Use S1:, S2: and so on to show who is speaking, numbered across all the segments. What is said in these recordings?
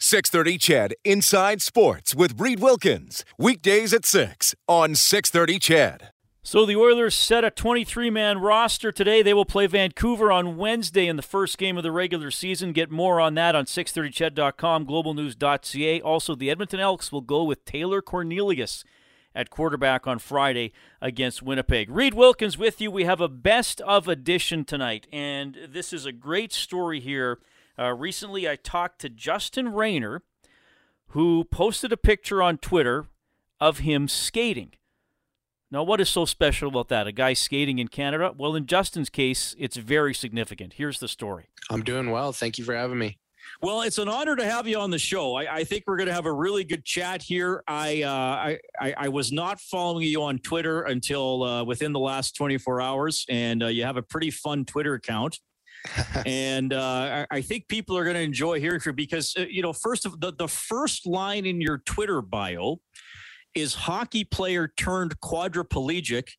S1: 630 CHED Inside Sports with Reid Wilkins. Weekdays at 6 on 630 CHED.
S2: So the Oilers set a 23 man roster today. They will play Vancouver on Wednesday in the first game of the regular season. Get more on that on 630ched.com, globalnews.ca. Also, the Edmonton Elks will go with Taylor Cornelius at quarterback on Friday against Winnipeg. Reid Wilkins with you. We have a best of edition tonight, and this is a great story here uh, recently, I talked to Justin Rayner, who posted a picture on Twitter of him skating. Now, what is so special about that? A guy skating in Canada? Well, in Justin's case, it's very significant. Here's the story.
S3: I'm doing well. Thank you for having me.
S4: Well, it's an honor to have you on the show. I, I think we're going to have a really good chat here. I, uh, I, I, I, was not following you on Twitter until uh, within the last 24 hours, and uh, you have a pretty fun Twitter account and uh, I think people are going to enjoy hearing from you because uh, you know, first of the the first line in your Twitter bio is hockey player turned quadriplegic.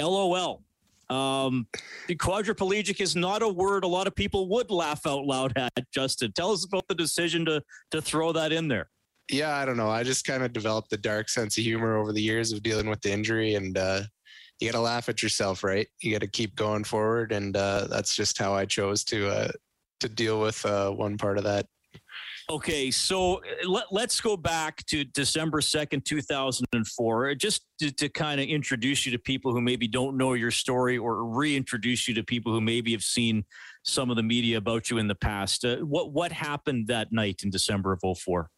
S4: LOL. Um, the quadriplegic is not a word a lot of people would laugh out loud at. Justin, tell us about the decision to to throw that in there.
S3: Yeah, I don't know. I just kind of developed a dark sense of humor over the years of dealing with the injury, and uh, you got to laugh at yourself, right? You got to keep going forward, and uh, that's just how I chose to uh, to deal with uh, one part of that.
S4: Okay, so uh, let, let's go back to December 2nd, 2004, just to, to kind of introduce you to people who maybe don't know your story or reintroduce you to people who maybe have seen some of the media about you in the past. Uh, what, what happened that night in December of 04?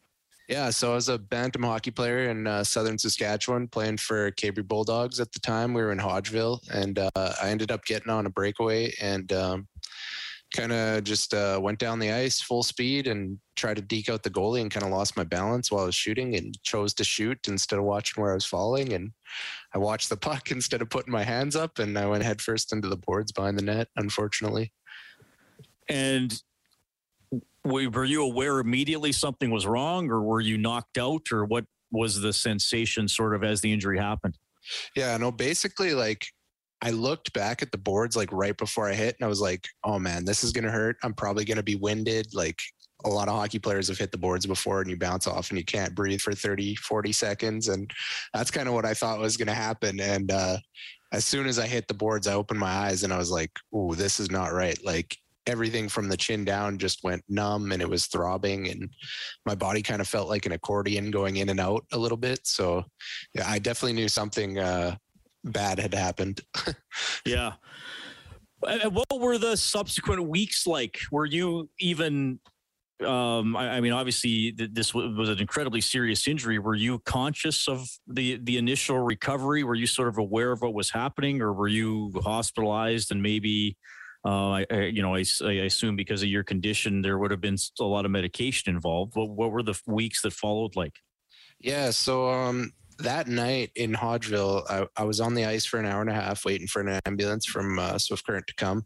S3: Yeah, so I was a bantam hockey player in uh, southern Saskatchewan, playing for Cabri Bulldogs at the time. We were in Hodgeville, and uh, I ended up getting on a breakaway and um, kind of just uh, went down the ice full speed and tried to deke out the goalie and kind of lost my balance while I was shooting and chose to shoot instead of watching where I was falling. And I watched the puck instead of putting my hands up, and I went headfirst into the boards behind the net, unfortunately.
S4: And were you aware immediately something was wrong, or were you knocked out, or what was the sensation sort of as the injury happened?
S3: Yeah, no, basically, like I looked back at the boards like right before I hit, and I was like, oh man, this is gonna hurt. I'm probably gonna be winded. Like a lot of hockey players have hit the boards before and you bounce off and you can't breathe for 30 40 seconds and that's kind of what i thought was going to happen and uh, as soon as i hit the boards i opened my eyes and i was like "Ooh, this is not right like everything from the chin down just went numb and it was throbbing and my body kind of felt like an accordion going in and out a little bit so yeah i definitely knew something uh, bad had happened
S4: yeah what were the subsequent weeks like were you even um, I, I, mean, obviously, th- this w- was an incredibly serious injury. Were you conscious of the the initial recovery? Were you sort of aware of what was happening, or were you hospitalized and maybe uh, I, I, you know, I, I, assume because of your condition, there would have been a lot of medication involved. What, what were the weeks that followed like?
S3: Yeah, so um, that night in Hodgeville, I, I, was on the ice for an hour and a half waiting for an ambulance from uh, Swift Current to come.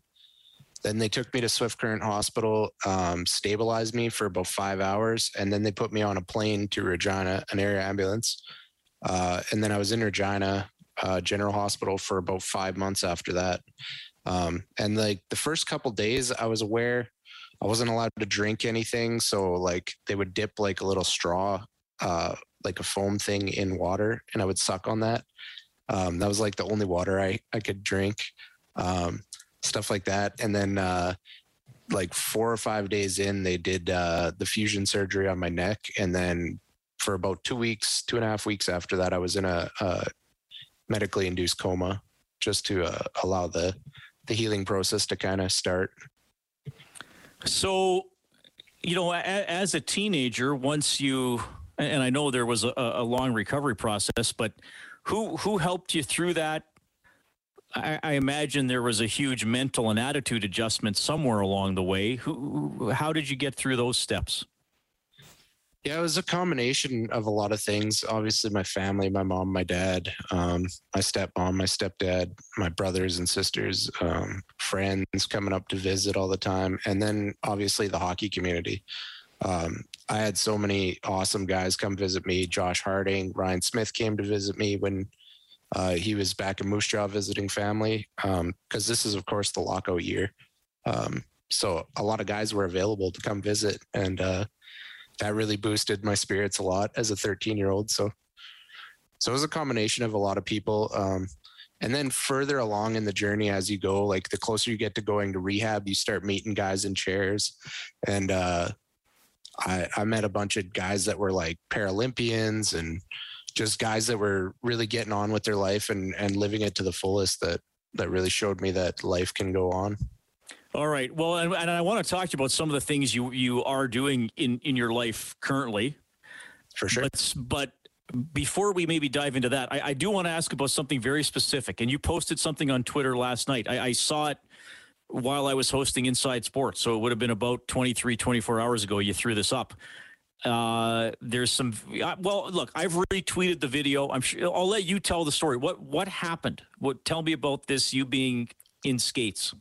S3: Then they took me to Swift Current Hospital, um, stabilized me for about five hours, and then they put me on a plane to Regina, an area ambulance. Uh, and then I was in Regina uh, General Hospital for about five months after that. Um, and like the first couple days, I was aware I wasn't allowed to drink anything. So like they would dip like a little straw, uh, like a foam thing in water, and I would suck on that. Um, that was like the only water I I could drink, um, stuff like that. And then uh, like four or five days in, they did uh, the fusion surgery on my neck, and then for about two weeks, two and a half weeks after that, I was in a, a medically induced coma just to uh, allow the the healing process to kind of start.
S4: So, you know, as a teenager, once you and I know there was a, a long recovery process, but who who helped you through that? I, I, imagine there was a huge mental and attitude adjustment somewhere along the way. Who, how did you get through those steps?
S3: Yeah, it was a combination of a lot of things. Obviously, my family, my mom, my dad, um, my stepmom, my stepdad, my brothers and sisters, um, friends coming up to visit all the time. And then obviously the hockey community. Um, I had so many awesome guys come visit me. Josh Harding, Ryan Smyth came to visit me when uh, he was back in Moose Jaw visiting family. Because um, this is, of course, the lockout year. Um, so a lot of guys were available to come visit. And, uh, that really boosted my spirits a lot as a 13 year old. So, so it was a combination of a lot of people. Um, and then further along in the journey as you go, like the closer you get to going to rehab, you start meeting guys in chairs. And uh, I, I met a bunch of guys that were like Paralympians and just guys that were really getting on with their life and, and living it to the fullest that, that really showed me that life can go on.
S4: All right. Well, and, and I want to talk to you about some of the things you you are doing in in your life currently.
S3: For sure.
S4: But, but before we maybe dive into that, I, I, do want to ask about something very specific. And you posted something on Twitter last night. I, I saw it while I was hosting Inside Sports. So it would have been about 23, 24 hours ago you threw this up. Uh, there's some. Uh, well, look, I've retweeted the video. I'm sure I'll let you tell the story. What what happened? What tell me about this? You being in skates.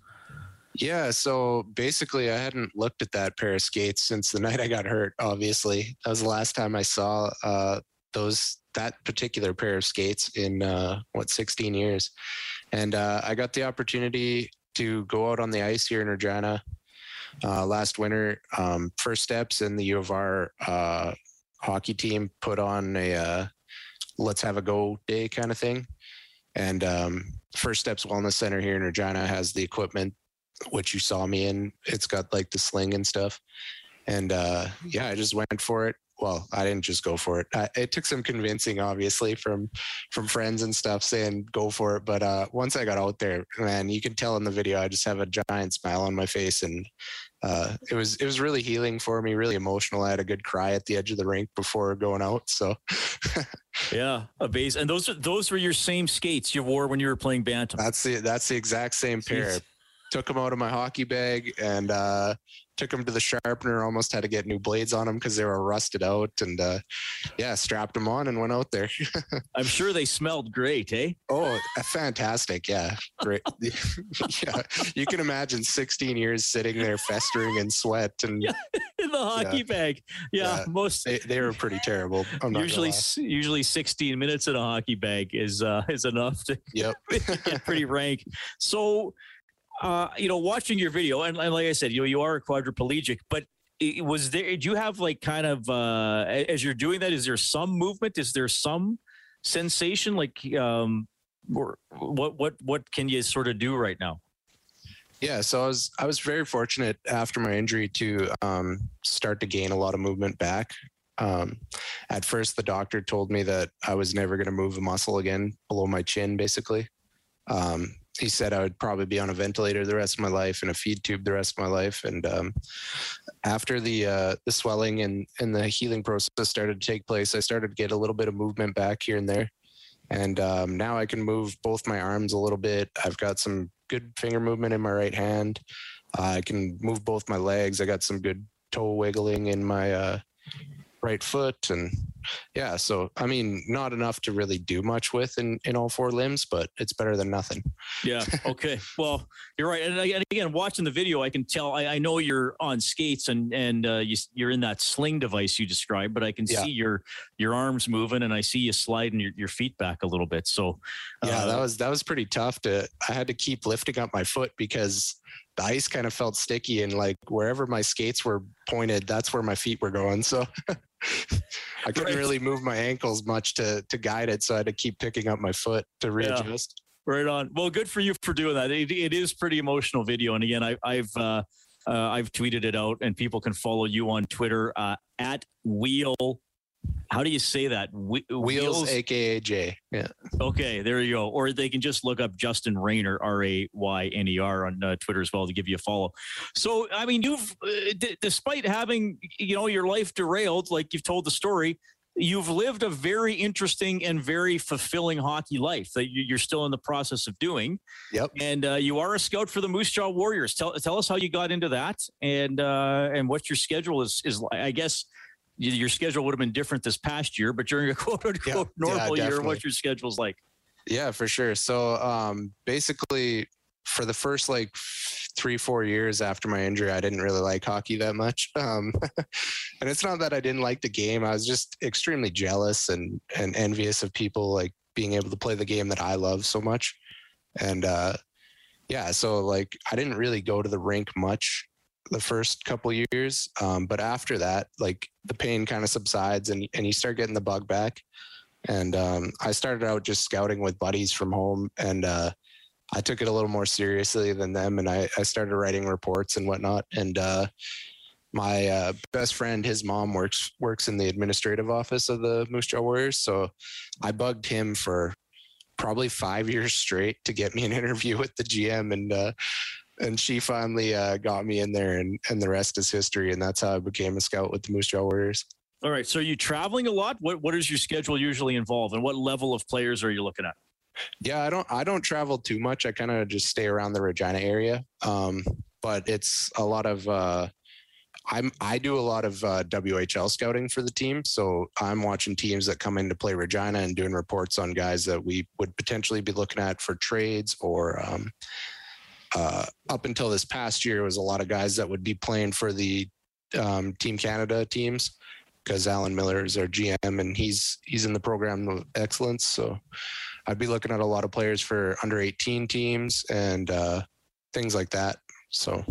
S3: Yeah, so basically, I hadn't looked at that pair of skates since the night I got hurt. Obviously, that was the last time I saw uh, those that particular pair of skates in uh, what 16 years, and uh, I got the opportunity to go out on the ice here in Regina uh, last winter. Um, first steps in the U of R uh, hockey team put on a uh, let's have a go day kind of thing, and um, First Steps Wellness Center here in Regina has the equipment which you saw me in. It's got like the sling and stuff. And uh, yeah, I just went for it. Well, I didn't just go for it. I, it took some convincing, obviously, from from friends and stuff saying go for it. But uh, once I got out there, man, you can tell in the video, I just have a giant smile on my face, and uh, it was it was really healing for me, really emotional. I had a good cry at the edge of the rink before going out. So,
S4: yeah, a base. And those are those were your same skates you wore when you were playing bantam.
S3: That's the that's the exact same pair took them out of my hockey bag and uh, took them to the sharpener. Almost had to get new blades on them because they were rusted out. And uh, yeah, strapped them on and went out there.
S4: I'm sure they smelled great, eh?
S3: Oh, fantastic! Yeah, great. yeah, you can imagine 16 years sitting there festering in sweat and
S4: yeah, in the hockey yeah. bag. Yeah, yeah, most
S3: they, they were pretty terrible.
S4: usually, usually 16 minutes in a hockey bag is uh, is enough to
S3: yep.
S4: get pretty rank. So uh, you know, watching your video, and, and, like I said, you know, you are a quadriplegic, but was there? Do you have like kind of uh, as you're doing that? Is there some movement? Is there some sensation? Like, um, or what what what can you sort of do right now?
S3: Yeah, so I was I was very fortunate after my injury to um, start to gain a lot of movement back. Um, at first, the doctor told me that I was never going to move a muscle again below my chin, basically. Um, he said I would probably be on a ventilator the rest of my life and a feed tube the rest of my life. And um, after the uh, the swelling and and the healing process started to take place, I started to get a little bit of movement back here and there. And um, now I can move both my arms a little bit. I've got some good finger movement in my right hand. Uh, I can move both my legs. I got some good toe wiggling in my uh, right foot and yeah so i mean not enough to really do much with in in all four limbs but it's better than nothing.
S4: Yeah okay. Well you're right. And again watching the video i can tell i, I know you're on skates and and uh, you, you're in that sling device you described but i can yeah. see your your arms moving and i see you sliding your, your feet back a little bit. So
S3: uh, yeah that was that was pretty tough to i had to keep lifting up my foot because the ice kind of felt sticky and like wherever my skates were pointed that's where my feet were going so I couldn't right. really move my ankles much to to guide it, so I had to keep picking up my foot to readjust.
S4: Yeah. Right on. Well, good for you for doing that. It, it is pretty emotional video, and again, I, I've uh, uh, I've tweeted it out, and people can follow you on Twitter uh, at Wheel how do you say that?
S3: Wheels, Wheels, aka J. Yeah.
S4: Okay, there you go. Or they can just look up Justin Rayner, R A Y N E R, on uh, Twitter as well to give you a follow. So, I mean, you've, uh, d- despite having, you know, your life derailed, like you've told the story, you've lived a very interesting and very fulfilling hockey life that you're still in the process of doing.
S3: Yep.
S4: And uh, you are a scout for the Moose Jaw Warriors. Tell, tell us how you got into that and uh, and what your schedule is is. I guess your schedule would have been different this past year, but during a quote unquote
S3: Yeah, yeah,
S4: normal year, what your schedule's like?
S3: Yeah, for sure. So um, basically, for the first like three, four years after my injury, I didn't really like hockey that much. Um, and it's not that I didn't like the game. I was just extremely jealous and, and envious of people like being able to play the game that I love so much. And uh, yeah, so like I didn't really go to the rink much the first couple years. Um, but after that, like the pain kind of subsides and, and you start getting the bug back and um, I started out just scouting with buddies from home, and uh, I took it a little more seriously than them, and I, I started writing reports and whatnot. And uh, my uh, best friend, his mom works works in the administrative office of the Moose Jaw Warriors, so I bugged him for probably five years straight to get me an interview with the GM, and uh, and she finally uh, got me in there, and and the rest is history, and that's how I became a scout with the Moose Jaw Warriors.
S4: All right. So are you traveling a lot? What what does your schedule usually involve, and what level of players are you looking at?
S3: Yeah, I don't I don't travel too much. I kind of just stay around the Regina area. Um, but it's a lot of uh I'm I do a lot of uh, WHL scouting for the team, so I'm watching teams that come in to play Regina and doing reports on guys that we would potentially be looking at for trades or um, uh, up until this past year it was a lot of guys that would be playing for the um, Team Canada teams because Alan Millar is our GM and he's he's in the program of excellence. So I'd be looking at a lot of players for under 18 teams and uh, things like that. So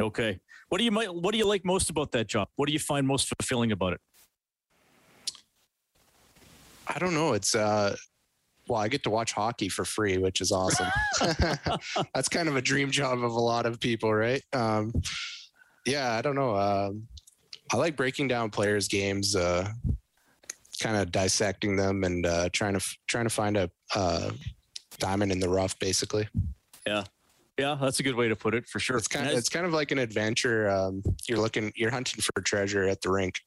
S4: Okay. What do you might what do you like most about that job? What do you find most fulfilling about it?
S3: I don't know. It's uh, well, I get to watch hockey for free, which is awesome. That's kind of a dream job of a lot of people, right? Um, yeah, I don't know. Um, I like breaking down players' games, uh, kind of dissecting them and uh, trying to trying to find a uh, diamond in the rough, basically.
S4: Yeah, Yeah, that's a good way to put it for sure.
S3: It's kind of it's kind of like an adventure. Um, you're looking, you're hunting for treasure at the rink.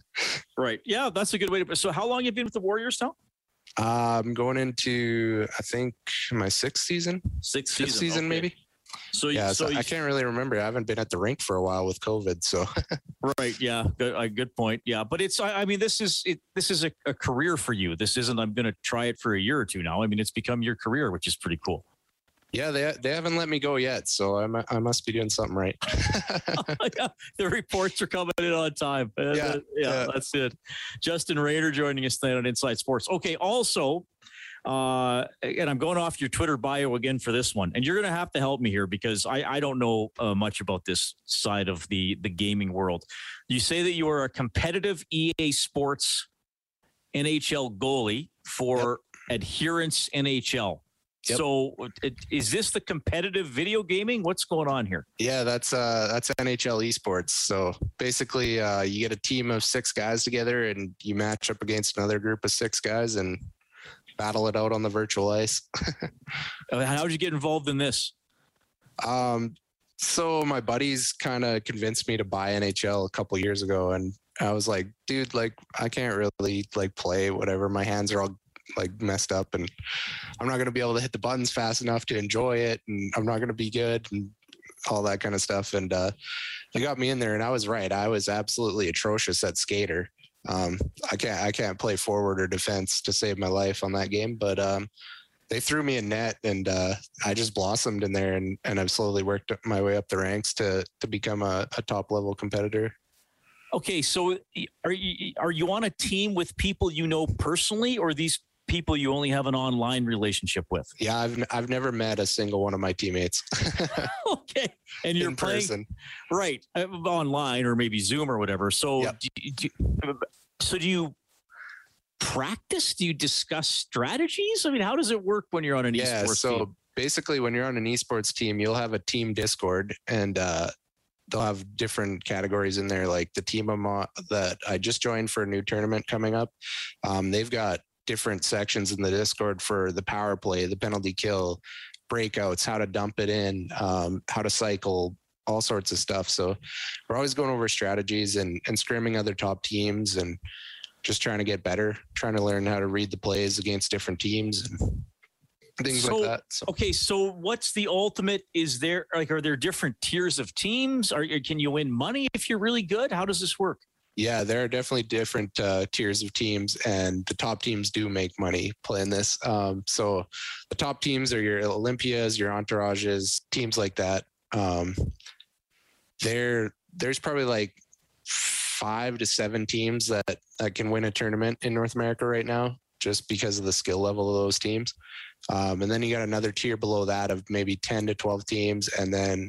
S4: right. Yeah, that's a good way to. So, how long have you been with the Warriors now?
S3: I'm going into, I think, my sixth season, sixth
S4: season,
S3: season,
S4: okay.
S3: maybe.
S4: So,
S3: Yeah,
S4: so
S3: so
S4: you,
S3: I can't really remember. I haven't been at the rink for a while with COVID, so
S4: right. Yeah, good, uh, good point. Yeah, but it's. I, I mean, this is it. This is a, a career for you. This isn't. I'm going to try it for a year or two now. I mean, it's become your career, which is pretty cool.
S3: Yeah, they they haven't let me go yet. So I I must be doing something right.
S4: yeah, the reports are coming in on time. Uh,
S3: Yeah,
S4: yeah,
S3: yeah.
S4: that's it. Justin Rayner joining us tonight on Inside Sports. Okay, also, uh, and I'm going off your Twitter bio again for this one, and you're going to have to help me here because I, I don't know uh, much about this side of the the gaming world. You say that you are a competitive EA Sports NHL goalie for Adherence NHL.
S3: Yep.
S4: So, it, is this the competitive video gaming? What's going on here?
S3: yeah, that's uh that's NHL esports. So basically, uh, you get a team of six guys together, and you match up against another group of six guys, and battle it out on the virtual ice.
S4: Uh, How did you get involved in this?
S3: Um, so my buddies kind of convinced me to buy NHL a couple years ago, and I was like, dude, like I can't really like play whatever. My hands are all like messed up, and I'm not gonna be able to hit the buttons fast enough to enjoy it, and I'm not gonna be good, and all that kind of stuff. And uh, they got me in there, and I was right. I was absolutely atrocious at skater. Um, I can't I can't play forward or defense to save my life on that game, but um, they threw me a net and uh, I just blossomed in there and, and I've slowly worked my way up the ranks to to become a, a top level competitor.
S4: Okay, so are you are you on a team with people you know personally, or these people you only have an online relationship with?
S3: Yeah, I've I've never met a single one of my teammates
S4: okay, and you're
S3: in
S4: playing
S3: person.
S4: right uh, online or maybe Zoom or whatever. So,
S3: Yep.
S4: do, do, so do you practice? Do you discuss strategies? I mean, how does it work when you're on an
S3: Yeah,
S4: esports
S3: so
S4: team?
S3: basically when you're on an esports team, you'll have a team Discord and uh they'll have different categories in there like the team I'm on, that I just joined for a new tournament coming up. Um, they've got different sections in the Discord for the power play, the penalty kill, breakouts, how to dump it in, um, how to cycle, all sorts of stuff. So we're always going over strategies and, and scrimming other top teams and just trying to get better, trying to learn how to read the plays against different teams and things
S4: So-
S3: like that. So
S4: Okay, so what's the ultimate? Is there like are there different tiers of teams? Are can you win money if you're really good? How does this work?
S3: Yeah, there are definitely different uh, tiers of teams, and the top teams do make money playing this. Um, so the top teams are your Olympias, your Entourages, teams like that. Um, there, there's probably like five to seven teams that, that can win a tournament in North America right now, just because of the skill level of those teams. Um, and then you got another tier below that of maybe 10 to 12 teams, and then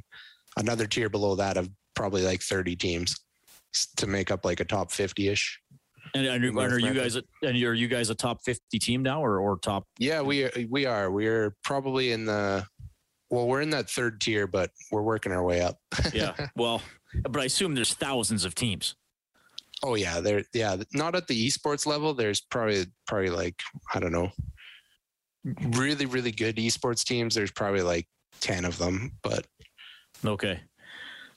S3: another tier below that of probably like 30 teams to make up like a top 50 ish.
S4: And, and, and are you guys and are you guys a top 50 team now or, or top?
S3: Yeah, we we are. We're probably in the well, we're in that third tier, but we're working our way up.
S4: yeah. Well, but I assume there's thousands of teams.
S3: Oh yeah, there yeah, not at the esports level. There's probably probably like I don't know. Really really good esports teams. There's probably like 10 of them, but
S4: okay.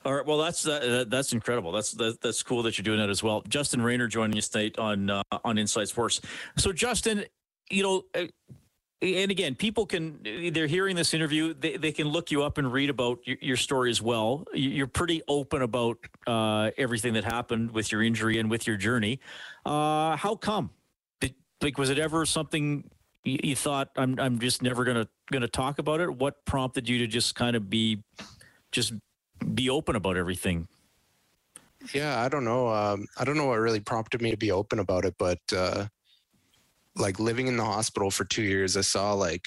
S4: All right. Well, that's uh, that's incredible. That's that, that's cool that you're doing that as well. Justin Rayner joining us tonight on uh, on Inside Sports. So, Justin, you know, uh, and again, people can they're hearing this interview. They, they can look you up and read about your, your story as well. You're pretty open about uh, everything that happened with your injury and with your journey. Uh, how come? Did, like, was it ever something you, you thought I'm I'm just never gonna gonna talk about it? What prompted you to just kind of be just be open about everything?
S3: Yeah, I don't know. Um, I don't know what really prompted me to be open about it, but uh, like living in the hospital for two years, I saw like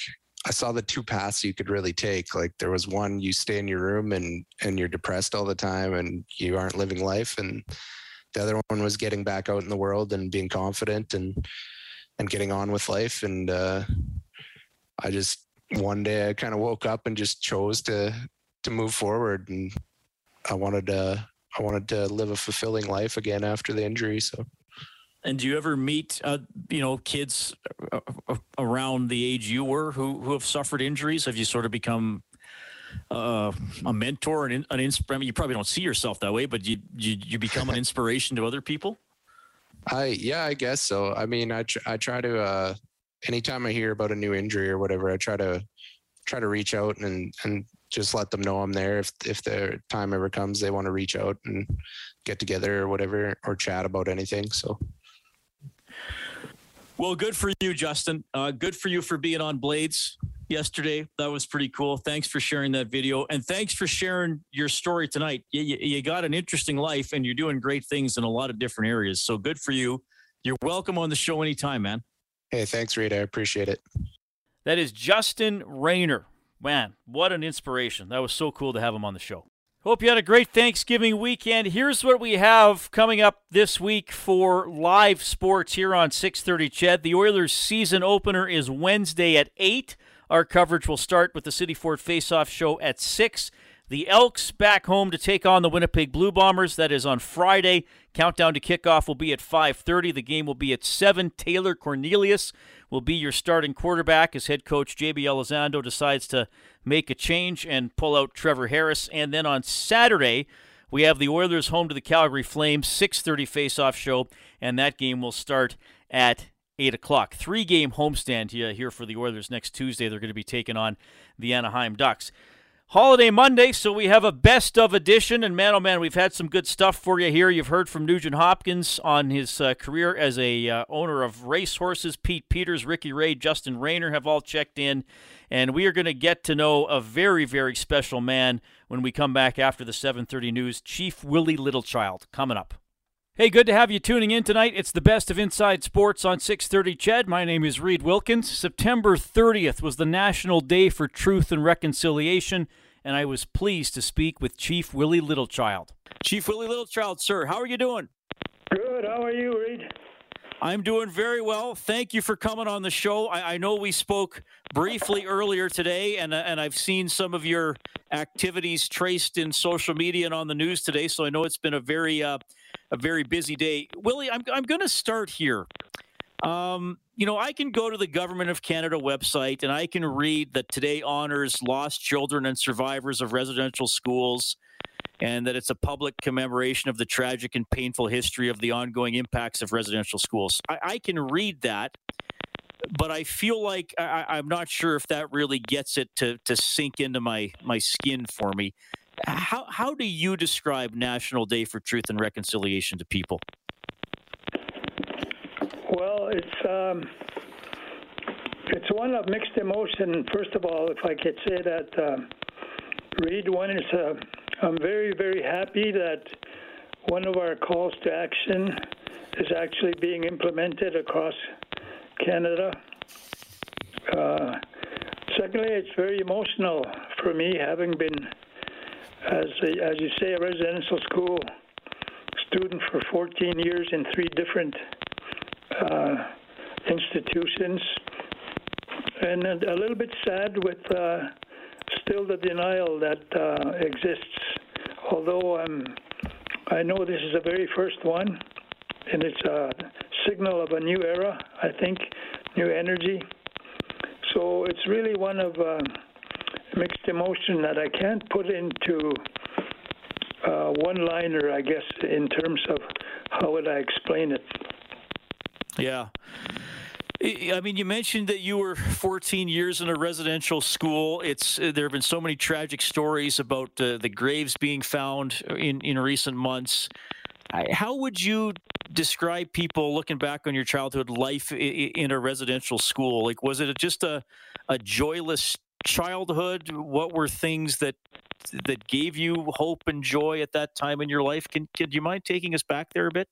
S3: I saw the two paths you could really take. Like there was one you stay in your room and and you're depressed all the time and you aren't living life, and the other one was getting back out in the world and being confident and and getting on with life. And uh, I just one day I kind of woke up and just chose to to move forward and I wanted to I wanted to live a fulfilling life again after the injury. So.
S4: And do you ever meet, uh, you know, kids uh, uh, around the age you were who who have suffered injuries? Have you sort of become uh, a mentor and an inspiration? You probably don't see yourself that way, but you you, you become an inspiration to other people.
S3: I yeah, I guess so. I mean, I tr- I try to uh, anytime I hear about a new injury or whatever, I try to try to reach out and and just let them know I'm there if if their time ever comes they want to reach out and get together or whatever or chat about anything. So
S4: well, good for you, Justin. Uh, good for you for being on Blades yesterday. That was pretty cool. Thanks for sharing that video, and thanks for sharing your story tonight. You, you, you, got an interesting life, and you're doing great things in a lot of different areas. So good for you. You're welcome on the show anytime, man.
S3: Hey, thanks, rita I appreciate it.
S2: That is Justin Rayner. Man, what an inspiration. That was so cool to have him on the show. Hope you had a great Thanksgiving weekend. Here's what we have coming up this week for live sports here on 6:30 CHED. The Oilers season opener is Wednesday at 8. Our coverage will start with the City Fort Faceoff show at 6. The Elks back home to take on the Winnipeg Blue Bombers. That is on Friday. Countdown to kickoff will be at 5:30. The game will be at 7. Taylor Cornelius will be your starting quarterback as head coach JB Elizondo decides to make a change and pull out Trevor Harris. And then on Saturday, we have the Oilers home to the Calgary Flames, 6:30 face-off show, and that game will start at 8 o'clock. Three game homestand here for the Oilers next Tuesday. They're going to be taking on the Anaheim Ducks. Holiday Monday, so we have a best of edition. And man, oh man, we've had some good stuff for you here. You've heard from Nugent Hopkins on his uh, career as a uh, owner of racehorses. Pete Peters, Ricky Ray, Justin Rayner have all checked in. And we are going to get to know a very, very special man when we come back after the 730 news. Chief Willie Littlechild coming up. Hey, good to have you tuning in tonight. It's the best of Inside Sports on 630 CHED. My name is Reid Wilkins. September 30th was the National Day for Truth and Reconciliation, and I was pleased to speak with Chief Willie Littlechild. Chief Willie Littlechild, sir, how are you doing?
S5: Good. How are you, Reid?
S4: I'm doing very well. Thank you for coming on the show. I, I know we spoke briefly earlier today, and, uh, and I've seen some of your activities traced in social media and on the news today, so I know it's been a very uh, a very busy day. Willie, I'm, I'm going to start here. Um, you know, I can go to the Government of Canada website and I can read that today honors lost children and survivors of residential schools and that it's a public commemoration of the tragic and painful history of the ongoing impacts of residential schools. I, I can read that, but I feel like I, am not sure if that really gets it to, to sink into my, my skin for me. How how do you describe National Day for Truth and Reconciliation to people?
S5: Well, it's um, it's one of mixed emotion. First of all, if I could say that, Reid, one is uh, I'm very very happy that one of our calls to action is actually being implemented across Canada. Uh, secondly, it's very emotional for me, having been, as as you say, a residential school student for 14 years in three different uh, institutions, and a, little bit sad with uh, still the denial that uh, exists. Although I'm, I know this is the very first one, and it's a signal of a new era. I think new energy. So it's really one of uh, mixed emotion that I can't put into uh, one liner, I guess, in terms of how would I explain it.
S2: Yeah. I mean, you mentioned that you were 14 years in a residential school. It's uh, there have been so many tragic stories about uh, the graves being found in in recent months. How would you describe people looking back on your childhood life in a residential school? Like, was it just a a joyless childhood? What were things that that gave you hope and joy at that time in your life? Can, can do you mind taking us back there a bit?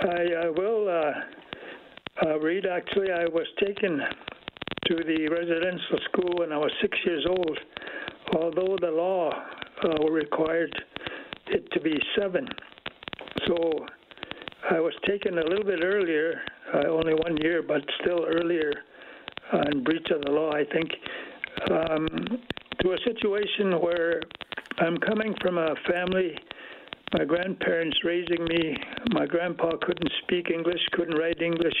S5: I, I will. Uh, uh, actually, I was taken to the residential school when I was six years old, although the law uh, required it to be seven. So I was taken a little bit earlier, uh, only one year, but still earlier uh, in breach of the law, I think, um, to a situation where I'm coming from a family, my grandparents raising me. My grandpa couldn't speak English, couldn't write English.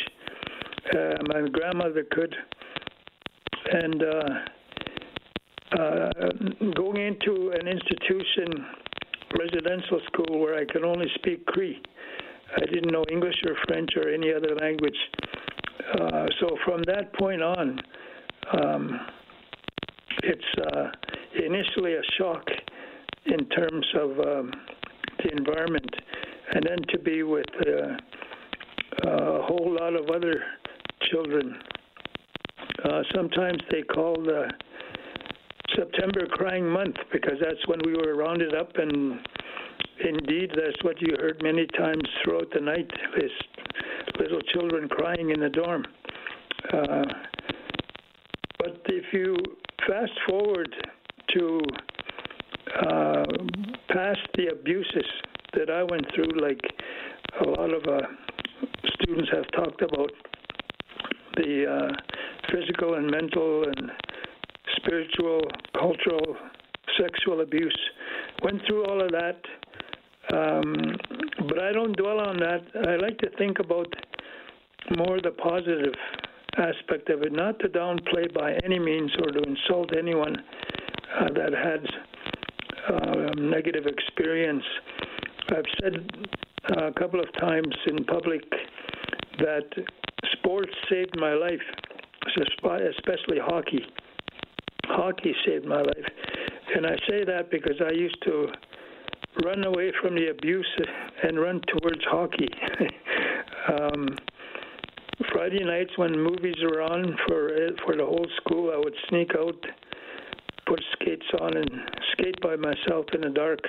S5: Uh, my grandmother could. And uh, uh, going into an institution, residential school, where I could only speak Cree. I didn't know English or French or any other language. Uh, so from that point on, um, it's uh, initially a shock in terms of um, the environment, and then to be with uh, a whole lot of other children. Uh, sometimes they call the September crying month because that's when we were rounded up and indeed that's what you heard many times throughout the night is little children crying in the dorm. Uh, but if you fast forward to uh, past the abuses that I went through, like a lot of uh, students have talked about, the uh, physical and mental and spiritual, cultural, sexual abuse. Went through all of that, um, but I don't dwell on that. I like to think about more the positive aspect of it, not to downplay by any means or to insult anyone uh, that had uh, negative experience. I've said uh, a couple of times in public that sports saved my life, especially hockey. Hockey saved my life. And I say that because I used to run away from the abuse and run towards hockey. um, Friday nights when movies were on for for the whole school, I would sneak out, put skates on, and skate by myself in the dark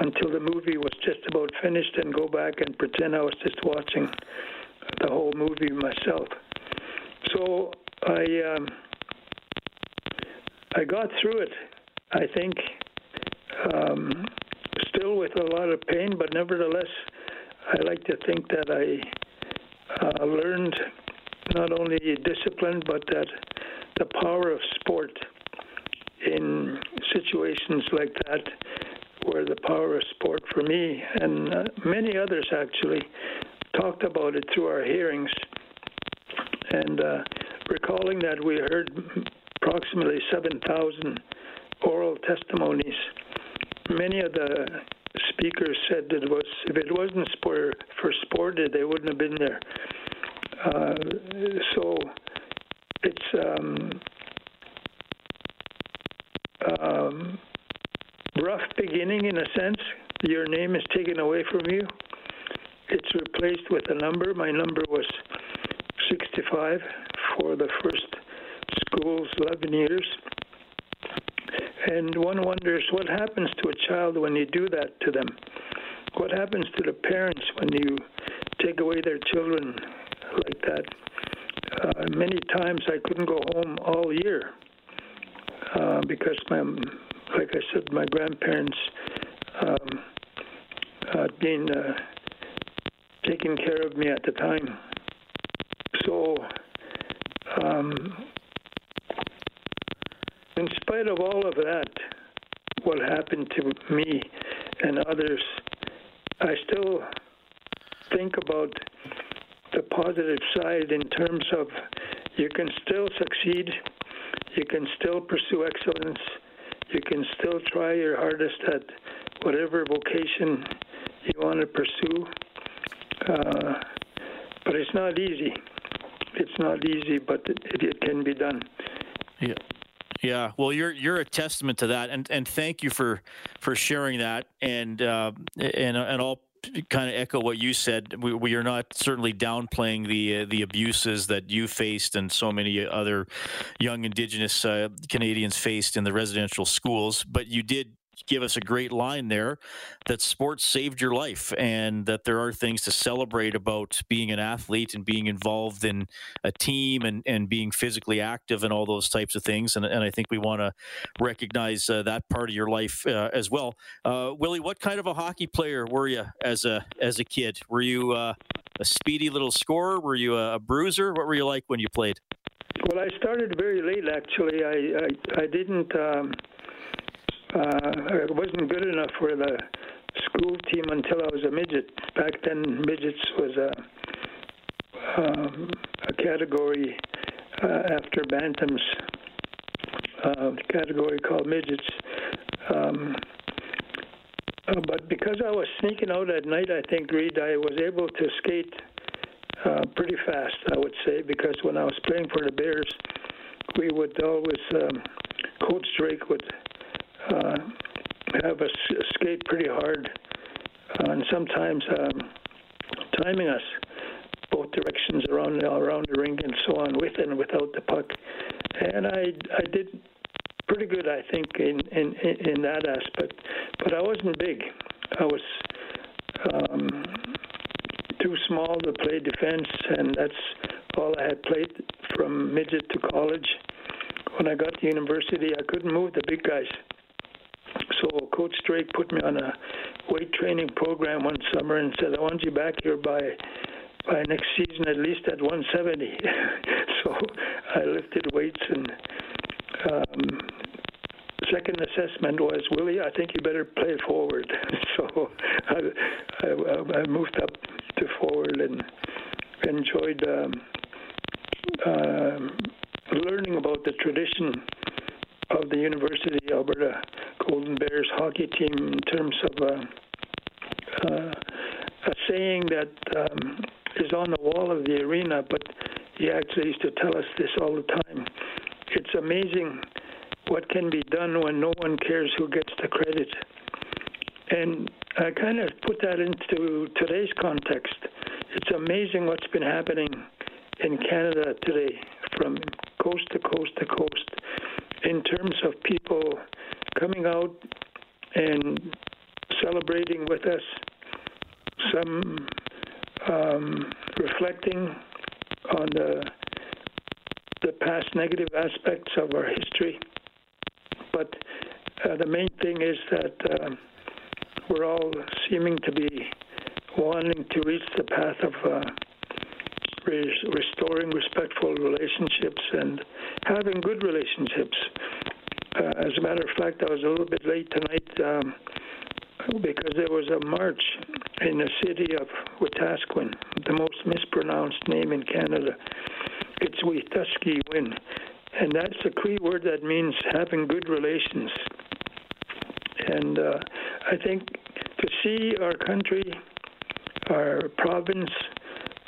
S5: until the movie was just about finished, and go back and pretend I was just watching the whole movie myself. So I um, I got through it. I think um, still with a lot of pain, but nevertheless, I like to think that I uh, learned not only discipline, but that the power of sport in situations like that, where the power of sport for me and uh, many others actually talked about it through our hearings. And uh, recalling that we heard approximately 7,000 oral testimonies, many of the speakers said that it was if it wasn't for for sport, they wouldn't have been there. Uh, so it's um, um, rough beginning in a sense. Your name is taken away from you. It's replaced with a number. My number was 65 for the first school's 11 years. And one wonders what happens to a child when you do that to them? What happens to the parents when you take away their children like that? Uh, many times I couldn't go home all year uh, because my, like I said, my grandparents um, uh, being uh, taking care of me at the time. So, um, in spite of all of that, what happened to me and others, I still think about the positive side in terms of you can still succeed, you can still pursue excellence, you can still try your hardest at whatever vocation you want to pursue. Uh, but it's not easy. It's not easy, but it, it can be done.
S4: Yeah. Yeah, well, you're you're a testament to that, and and thank you for for sharing that, and uh, and and I'll kind of echo what you said. We, we are not certainly downplaying the uh, the abuses that you faced and so many other young Indigenous uh, Canadians faced in the residential schools, but you did give us a great line there that sports saved your life and that there are things to celebrate about being an athlete and being involved in a team and, and being physically active and all those types of things. And, and I think we want to recognize uh, that part of your life uh, as well. Uh, Willie, what kind of a hockey player were you as a, as a kid? Were you uh, a speedy little scorer? Were you a, bruiser? What were you like when you played?
S5: Well, I started very late. Actually, I I, I didn't um, uh, I wasn't good enough for the school team until I was a midget. Back then, midgets was a um, a category uh, after bantams, uh, category called midgets. Um, uh, but because I was sneaking out at night, I think Reid, I was able to skate uh, pretty fast. I would say because when I was playing for the Bears, we would always um, Coach Drake would uh, have us skate pretty hard, uh, and sometimes um, timing us both directions around around the rink and so on, with and without the puck. And I I did pretty good, I think, in in in that aspect. But I wasn't big. I was um, too small to play defense, and that's all I had played from midget to college. When I got to university, I couldn't move the big guys. So Coach Drake put me on a weight training program one summer and said, "I want you back here by by next season at least at 170." so I lifted weights and. Um, second assessment was, Willie, I think you better play forward. so I, I, I, moved up to forward and enjoyed um, uh, learning about the tradition of the University of Alberta Golden Bears hockey team in terms of uh, uh, a saying that um, is on the wall of the arena, but he actually used to tell us this all the time. It's amazing what can be done when no one cares who gets the credit. And I kind of put that into today's context. It's amazing what's been happening in Canada today, from coast to coast to coast, in terms of people coming out and celebrating with us, some um, reflecting on the the past negative aspects of our history. But uh, the main thing is that uh, we're all seeming to be wanting to reach the path of uh, re- restoring respectful relationships and having good relationships uh, as a matter of fact, I was a little bit late tonight um, because there was a march in the city of Wetaskiwin, the most mispronounced name in Canada. It's Wetaskiwin, and that's a Cree word that means having good relations. And uh, I think to see our country, our province,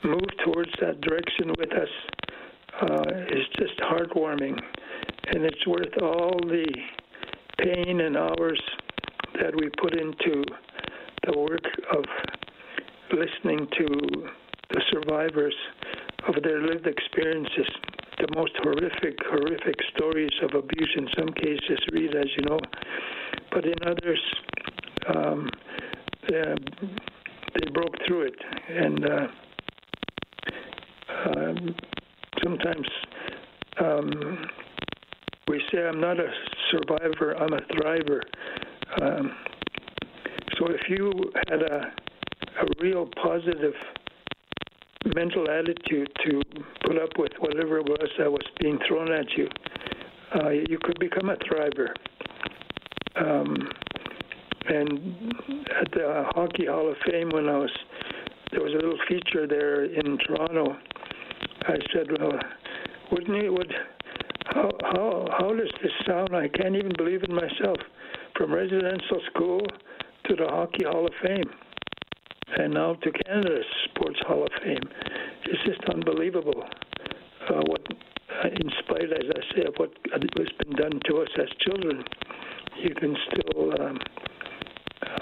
S5: move towards that direction with us uh, is just heartwarming and it's worth all the pain and hours that we put into the work of listening to the survivors of their lived experiences, the most horrific, horrific stories of abuse in some cases, read as you know, but in others, um, they, broke through it. And uh, um, sometimes um, we say, I'm not a survivor, I'm a thriver. Um, so if you had a, a real positive mental attitude to put up with whatever it was that was being thrown at you, uh, you could become a thriver. Um, and at the Hockey Hall of Fame, when I was there was a little feature there in Toronto. I said, "Well, wouldn't it would how how how does this sound? I can't even believe it myself. From residential school to the Hockey Hall of Fame, and now to Canada's Sports Hall of Fame. It's just unbelievable. Uh, what, in spite, as I say, of what has been done to us as children, you can still um,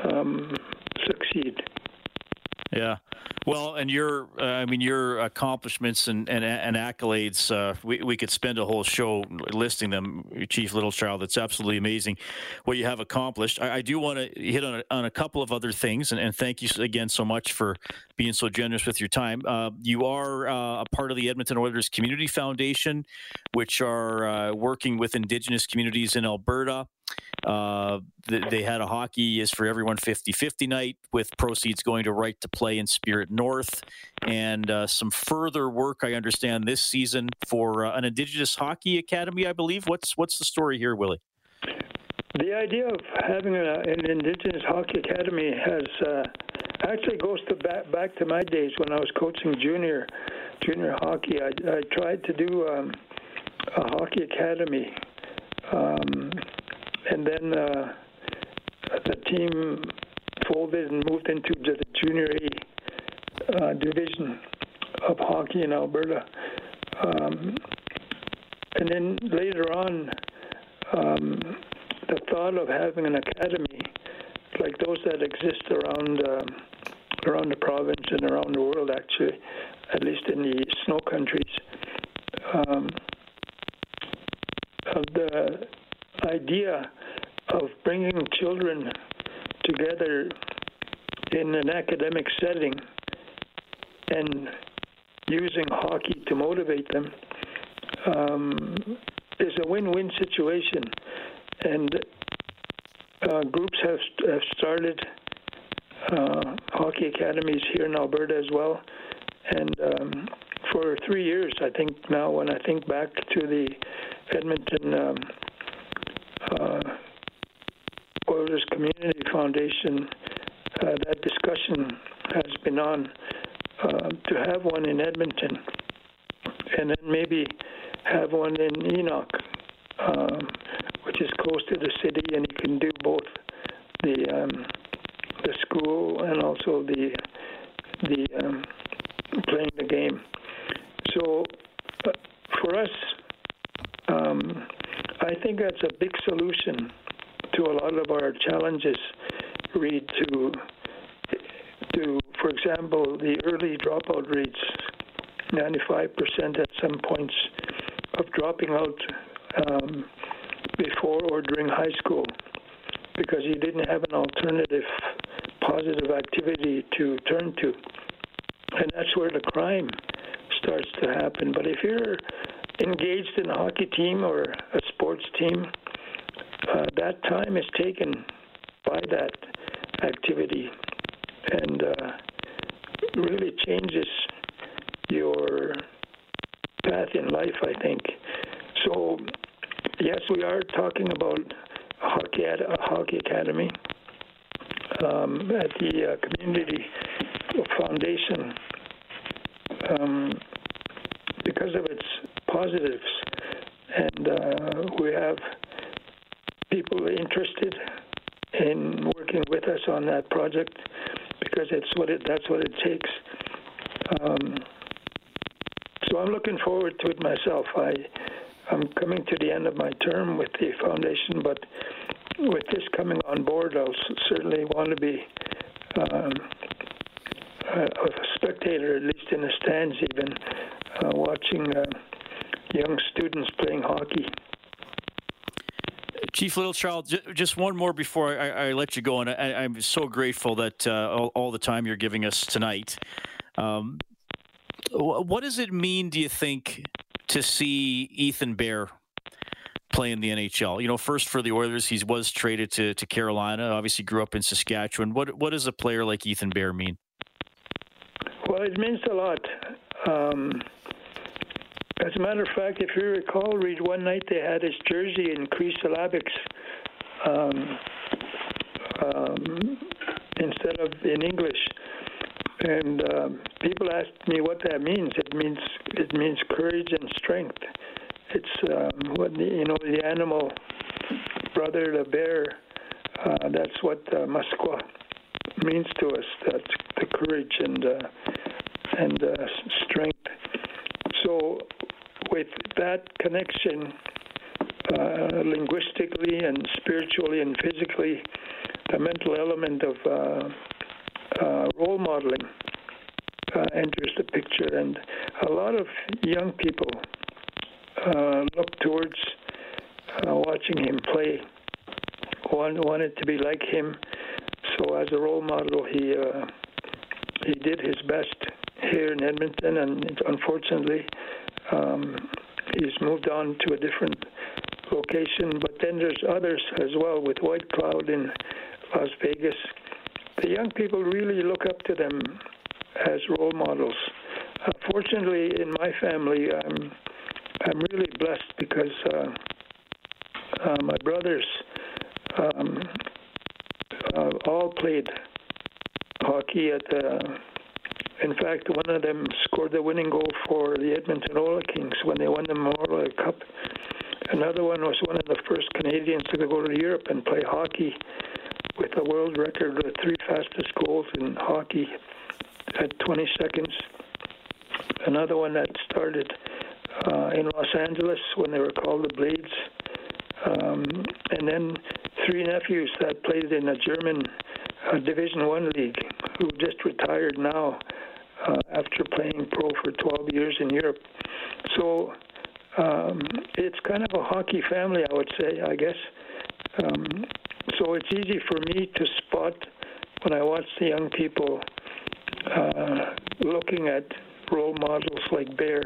S5: um, succeed.
S4: Yeah. Well, and your, uh, I mean, your accomplishments and, and, and accolades, uh, we, we could spend a whole show listing them, Chief Littlechild. That's absolutely amazing what you have accomplished. I, I do want to hit on a, on a couple of other things, and, and, thank you again so much for being so generous with your time. Uh, you are uh, a part of the Edmonton Oilers Community Foundation, which are uh, working with Indigenous communities in Alberta. Uh, they had a hockey is for everyone 50-50 night with proceeds going to right to play in Spirit North, and uh, some further work I understand this season for uh, an Indigenous hockey academy. I believe. What's what's the story here, Willie?
S5: The idea of having a, an Indigenous hockey academy has uh, actually goes to back back to my days when I was coaching junior junior hockey. I, I tried to do um, a hockey academy. Um, and then uh, the team folded and moved into the junior A uh, division of hockey in Alberta. Um, and then later on, um, the thought of having an academy like those that exist around um, around the province and around the world, actually, at least in the snow countries, um, the idea of bringing children together in an academic setting and using hockey to motivate them um, is a win-win situation, and uh, groups have, have started uh, hockey academies here in Alberta as well, and um, for three years, I think now when I think back to the Edmonton um, uh, Oilers Community Foundation, uh, that discussion has been on uh, to have one in Edmonton, and then maybe have one in Enoch, um, which is close to the city, and you can do both the um, the school and also the the um, playing the game. So uh, for us, um, I think that's a big solution to a lot of our challenges. Read to to, for example, the early dropout rates, 95% at some points of dropping out um, before or during high school because you didn't have an alternative positive activity to turn to. And that's where the crime starts to happen. But if you're engaged in a hockey team or a sports team, uh, that time is taken by that activity and uh, really changes your path in life, I think. So, yes, we are talking about hockey, a hockey academy um, at the uh, community foundation um, because of its positives, and uh, we have people interested in working with us on that project because it's what it that's what it takes. Um, so I'm looking forward to it myself. I I'm coming to the end of my term with the foundation, but with this coming on board, I'll certainly want to be um, a, a spectator, at least in the stands, even uh, watching uh, young students playing hockey.
S2: Chief Littlechild, just one more before I, I let you go, and I, am so grateful that uh, all, all, the time you're giving us tonight. Um, what does it mean, do you think, to see Ethan Bear play in the NHL? You know, first for the Oilers, he was traded to, to Carolina. Obviously, grew up in Saskatchewan. What what does a player like Ethan Bear mean?
S5: Well, it means a lot. Um, as a matter of fact, if you recall, Reid, one night they had his jersey in Cree syllabics um, um, instead of in English. And um, people asked me what that means. It means it means courage and strength. It's um, what the, you know the animal brother, the bear. Uh, that's what uh, maskwa means to us. That's the courage and uh, and uh, strength. So with that connection, uh, linguistically and spiritually and physically, the mental element of uh, uh, role modeling uh, enters the picture, and a lot of young people uh, look towards uh, watching him play. One wanted to be like him, so as a role model, he he did his best here in Edmonton, and unfortunately, um, he's moved on to a different location. But then there's others as well with Whitecloud in Las Vegas the young people really look up to them as role models. Uh, fortunately, in my family, I'm I'm really blessed because uh, uh, my brothers um, uh, all played hockey at the. In fact, one of them scored the winning goal for the Edmonton Oil Kings when they won the Memorial Cup. Another one was one of the first Canadians to go to Europe and play hockey with a world record of the three fastest goals in hockey at 20 seconds. Another one that started uh, in Los Angeles when they were called the Blades. Um, and then three nephews that played in a German uh, Division One league who just retired now uh, after playing pro for 12 years in Europe. So um, it's kind of a hockey family, I would say, I guess. Um, so it's easy for me to spot when I watch the young people uh, looking at role models like Bear,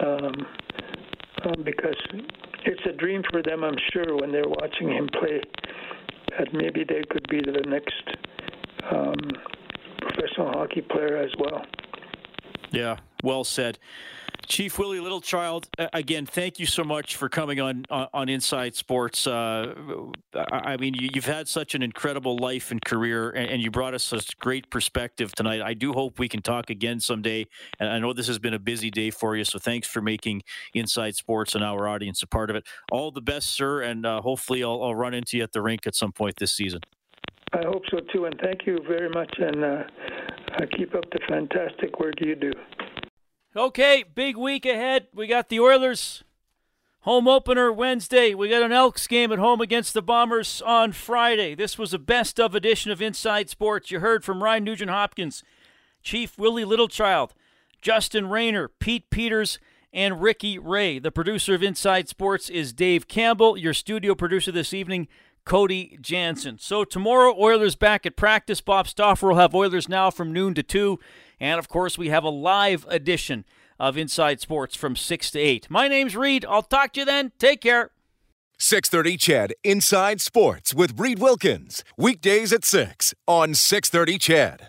S5: um, um, because it's a dream for them, I'm sure, when they're watching him play, that maybe they could be the next um, professional hockey player as well.
S2: Yeah, well said. Chief Willie Littlechild, again, thank you so much for coming on on, Inside Sports. Uh, I mean, you, have had such an incredible life and career, and, and, you brought us such great perspective tonight. I do hope we can talk again someday. And I know this has been a busy day for you, so thanks for making Inside Sports and our audience a part of it. All the best, sir, and uh, hopefully I'll, I'll, run into you at the rink at some point this season.
S5: I hope so too, and thank you very much, and uh, keep up the fantastic work you do.
S2: Okay, big week ahead. We got the Oilers home opener Wednesday. We got an Elks game at home against the Bombers on Friday. This was a best of edition of Inside Sports. You heard from Ryan Nugent Hopkins, Chief Willie Littlechild, Justin Rayner, Pete Peters, and Ricky Ray. The producer of Inside Sports is Dave Campbell. Your studio producer this evening, Cody Jansen. So tomorrow, Oilers back at practice. Bob Stauffer will have Oilers now from noon to 2. And of course, we have a live edition of Inside Sports from 6 to 8. My name's Reid. I'll talk to you then. Take care.
S1: 630 CHED Inside Sports with Reid Wilkins. Weekdays at 6 on 630 CHED.